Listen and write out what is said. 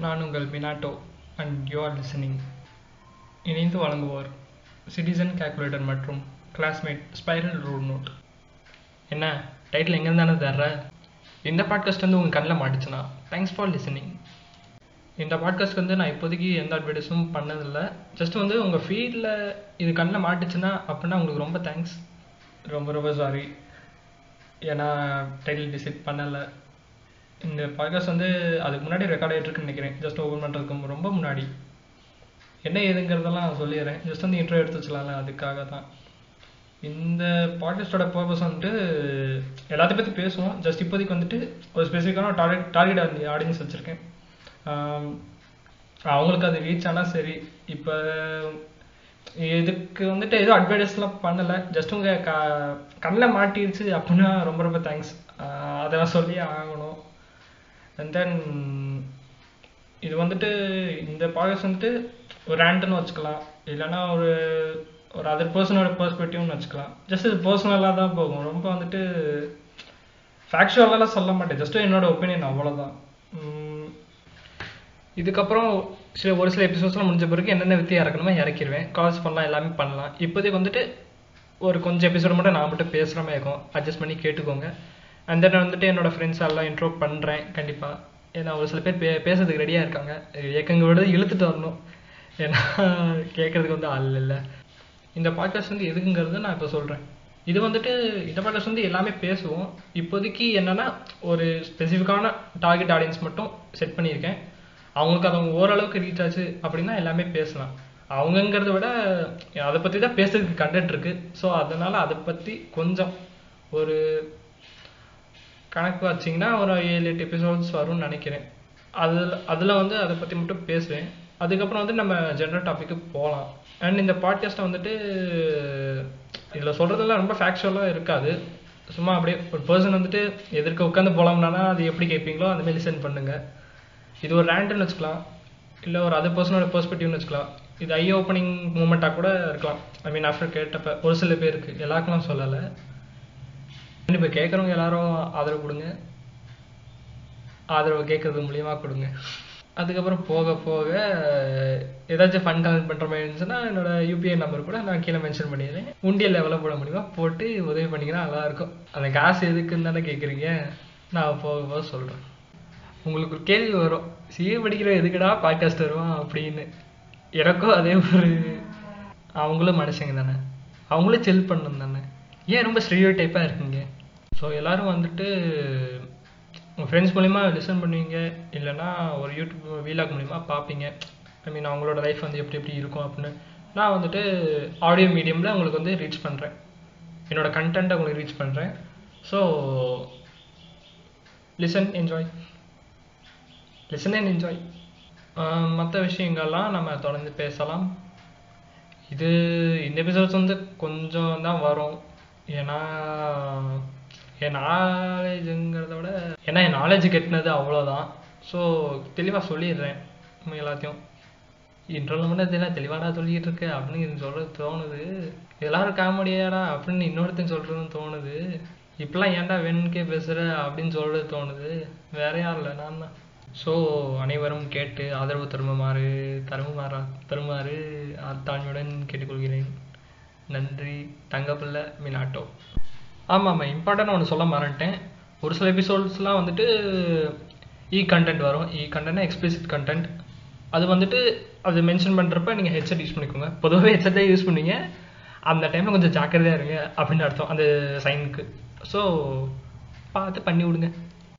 நான் உங்கள் Minato and you are listening இணைந்து வழங்குவோர் சிட்டிசன் கால்குலேட்டர் மற்றும் கிளாஸ்மேட் ஸ்பைரல் ரூல் நோட் என்ன? டைட்டில் எங்கேருந்தானே தர்ற? இந்த பாட்காஸ்ட் வந்து உங்கள் கண்ணில் மாட்டுச்சுன்னா தேங்க்ஸ் ஃபார் லிசனிங் இந்த பாட்காஸ்ட் வந்து நான் இப்போதைக்கு எந்த அட்வர்டைஸும் பண்ணதில்லை. ஜஸ்ட் வந்து உங்கள் ஃபீல்டில் இது கண்ணில் மாட்டுச்சுன்னா அப்படின்னா உங்களுக்கு ரொம்ப தேங்க்ஸ் ரொம்ப ரொம்ப சாரி ஏன்னா டைட்டில் டிசைட் பண்ணலை. இந்த பாட்காஸ்ட் வந்து அதுக்கு முன்னாடி ரெக்கார்ட் ஆகிட்டுருக்குன்னு நினைக்கிறேன். ஜஸ்ட் ஓப்பன் பண்ணுறதுக்கு ரொம்ப முன்னாடி. என்ன ஏதுங்கிறதெல்லாம் சொல்லிடுறேன். ஜஸ்ட் வந்து இன்ட்ரோ எடுத்து வச்சலாம்ல அதுக்காக தான். இந்த பாட்காஸ்டோட பர்பஸ் வந்துட்டு எல்லாத்தையும் பற்றி பேசுவோம். ஜஸ்ட் இப்போதைக்கு வந்துட்டு ஒரு ஸ்பெசிஃபிக்கான டார்கெட் டார்கெட் ஆடியன்ஸ் வச்சுருக்கேன். அவங்களுக்கு அது ரீச் ஆனால் சரி. இப்போ இதுக்கு வந்துட்டு எதுவும் அட்வர்டைஸ்லாம் பண்ணலை. ஜஸ்ட் உங்கள் க கண்ணில் மாட்டிடுச்சு அப்படின்னா ரொம்ப ரொம்ப தேங்க்ஸ் அதெல்லாம் சொல்லி ஆகணும். அண்ட் தென் இது வந்துட்டு இந்த பாட்காஸ்ட் வந்துட்டு ஒரு ரேண்ட்னு வச்சுக்கலாம். இல்லைன்னா ஒரு ஒரு அதர் பர்சனோட பெர்ஸ்பெக்டிவ்னு வச்சுக்கலாம். ஜஸ்ட் இது பர்சனலாக தான் போகும். ரொம்ப வந்துட்டு ஃபேக்சுவலாலாம் சொல்ல மாட்டேன். ஜஸ்ட் என்னோட ஒப்பீனியன் அவ்வளோதான் இதுக்கப்புறம் சில ஒரு சில எபிசோட்ஸ்லாம் முடிஞ்ச பிறகு என்னென்ன வித்தியா இறக்கணுமோ இறக்கிடுவேன் கால்ஸ் பண்ணலாம் எல்லாமே பண்ணலாம். இப்போதைக்கு வந்துட்டு ஒரு கொஞ்சம் எபிசோடு மட்டும் நான் மட்டும் பேசுகிற மாதிரி இருக்கும். அட்ஜஸ்ட் பண்ணி கேட்டுக்கோங்க. அண்ட் தென் வந்துட்டு என்னோடய ஃப்ரெண்ட்ஸ் எல்லாம் இன்ட்ரோ பண்ணுறேன் கண்டிப்பாக ஏன்னா ஒரு சில பேர் பே பேசுறதுக்கு ரெடியாக இருக்காங்க. இயக்கங்களோட இழுத்துட்டு வரணும். ஏன்னா கேட்குறதுக்கு வந்து ஆள் இல்லை. இந்த பாட்காஸ்ட் வந்து எதுக்குங்கிறது நான் இப்போ சொல்கிறேன் இது வந்துட்டு இந்த பாட்காஸ்ட் வந்து எல்லாமே பேசுவோம். இப்போதைக்கு என்னென்னா ஒரு ஸ்பெசிஃபிக்கான டார்கெட் ஆடியன்ஸ் மட்டும் செட் பண்ணியிருக்கேன். அவங்களுக்கு அது ஓரளவுக்கு ரீச் ஆச்சு அப்படின்னா எல்லாமே பேசலாம். அவங்கங்கிறத விட அதை பற்றி தான் பேசுறதுக்கு கண்டென்ட் இருக்குது ஸோ அதனால் அதை பற்றி கொஞ்சம் ஒரு கணக்கு வச்சிங்கன்னா ஒரு ஏழு எட்டு எபிசோட்ஸ் வரும்னு நினைக்கிறேன். அதில் அதில் வந்து அதை பற்றி மட்டும் பேசுவேன். அதுக்கப்புறம் வந்து நம்ம ஜென்ரல் டாப்பிக்கு போகலாம். அண்ட் இந்த பாட்காஸ்ட்டை வந்துட்டு இதில் சொல்கிறதெல்லாம் ரொம்ப ஃபேக்சுவலாக இருக்காது. சும்மா அப்படியே ஒரு பர்சன் வந்துட்டு எதிர்க்க உட்காந்து போகலாம்னா அது எப்படி கேட்பீங்களோ அந்தமாரி லிசன் பண்ணுங்கள் இது ஒரு ரேண்டுன்னு வச்சுக்கலாம். இல்லை ஒரு அதர் பர்சனோட பெர்ஸ்பெக்டிவ்னு வச்சுக்கலாம். இது ஐ ஓப்பனிங் மூமெண்ட்டாக கூட இருக்கலாம். ஐ மீன் ஆஃப்டர் கேட்டப்ப ஒரு சில பேருக்கு எல்லாருக்கெல்லாம் சொல்லலை. இப்போ கேட்குறவங்க எல்லாரும் ஆதரவு கொடுங்க. ஆதரவு கேட்கறது மூலியமாக கொடுங்க. அதுக்கப்புறம் போக போக ஏதாச்சும் ஃபண்ட் கலெக்ட் பண்ணுற மாதிரி இருந்துச்சுன்னா என்னோட யூபிஐ நம்பர் கூட நான் கீழே மென்ஷன் பண்ணிடுறேன். உண்டியல் லெவலில் போட முடியுமா? போட்டு உதவி பண்ணிங்கன்னா நல்லாயிருக்கும். அந்த காசு எதுக்குன்னு தானே கேட்குறீங்க நான் போக போக சொல்கிறேன் உங்களுக்கு ஒரு கேள்வி வரும். சிஏ படிக்கிற எதுக்குடா பாட்காஸ்ட் வருவான் அப்படின்னு. எனக்கும் அதே ஒரு அவங்களும் மனுஷங்க தானே. அவங்களும் செல் பண்ணணும் தானே. ஏன் ரொம்ப ஸ்டீரியோ டைப்பாக இருக்குங்க? ஸோ எல்லோரும் வந்துட்டு உங்கள் ஃப்ரெண்ட்ஸ் மூலிமா லிசன் பண்ணுவீங்க. இல்லைனா ஒரு யூடியூப் வீலாக் மூலிமா பார்ப்பீங்க. ஐ மீன் அவங்களோட லைஃப் வந்து எப்படி எப்படி இருக்கும் அப்படின்னு. நான் வந்துட்டு ஆடியோ மீடியமில் உங்களுக்கு வந்து ரீச் பண்ணுறேன் என்னோடய கண்டென்ட்டை உங்களுக்கு ரீச் பண்ணுறேன் so listen enjoy listen and enjoy மற்ற விஷயங்கள்லாம் நம்ம தொடர்ந்து பேசலாம். இது இந்த எபிசோட்ஸ் வந்து கொஞ்சம் தான் வரும். ஏன்னா என் நாலேஜுங்கிறத விட ஏன்னா என் நாலேஜ் கெட்டினது அவ்வளோதான் ஸோ தெளிவாக சொல்லிடுறேன் எல்லாத்தையும். இன்ட்ரோல் மட்டும் தெரியல தெளிவாடா சொல்லிக்கிட்டு இருக்கு அப்படின்னு சொல்ல தோணுது. எல்லாரும் காமெடியாடா அப்படின்னு இன்னொருத்தன் சொல்கிறதுன்னு தோணுது. இப்பெல்லாம் ஏன்டா வெண்கே பேசுகிற அப்படின்னு சொல்கிறது தோணுது. வேற யாரும் இல்லை நான் தான். ஸோ அனைவரும் கேட்டு ஆதரவு தருமாறு தருமாறா தருமாறு தாழ்மையுடன் கேட்டுக்கொள்கிறேன். நன்றி தங்கப்பிள்ளை மினாட்டோ. ஆமாம் ஆமாம் இம்பார்ட்டண்டாக ஒன்று சொல்ல மறந்துட்டேன். ஒரு சில எபிசோட்ஸ்லாம் வந்துட்டு e இ கண்டென்ட் வரும். இ கண்டென்ட் எக்ஸ்பிளிசிட் கண்டென்ட் அது வந்துட்டு அது மென்ஷன் பண்ணுறப்ப நீங்கள் ஹெட்செட் யூஸ் பண்ணிக்கோங்க. பொதுவாகவே ஹெட்செட்டே யூஸ் பண்ணுவீங்க. அந்த டைமில் கொஞ்சம் ஜாக்கிரதையாக இருங்க அப்படின்னு அர்த்தம் அந்த சைனுக்கு ஸோ பார்த்து பண்ணி விடுங்க.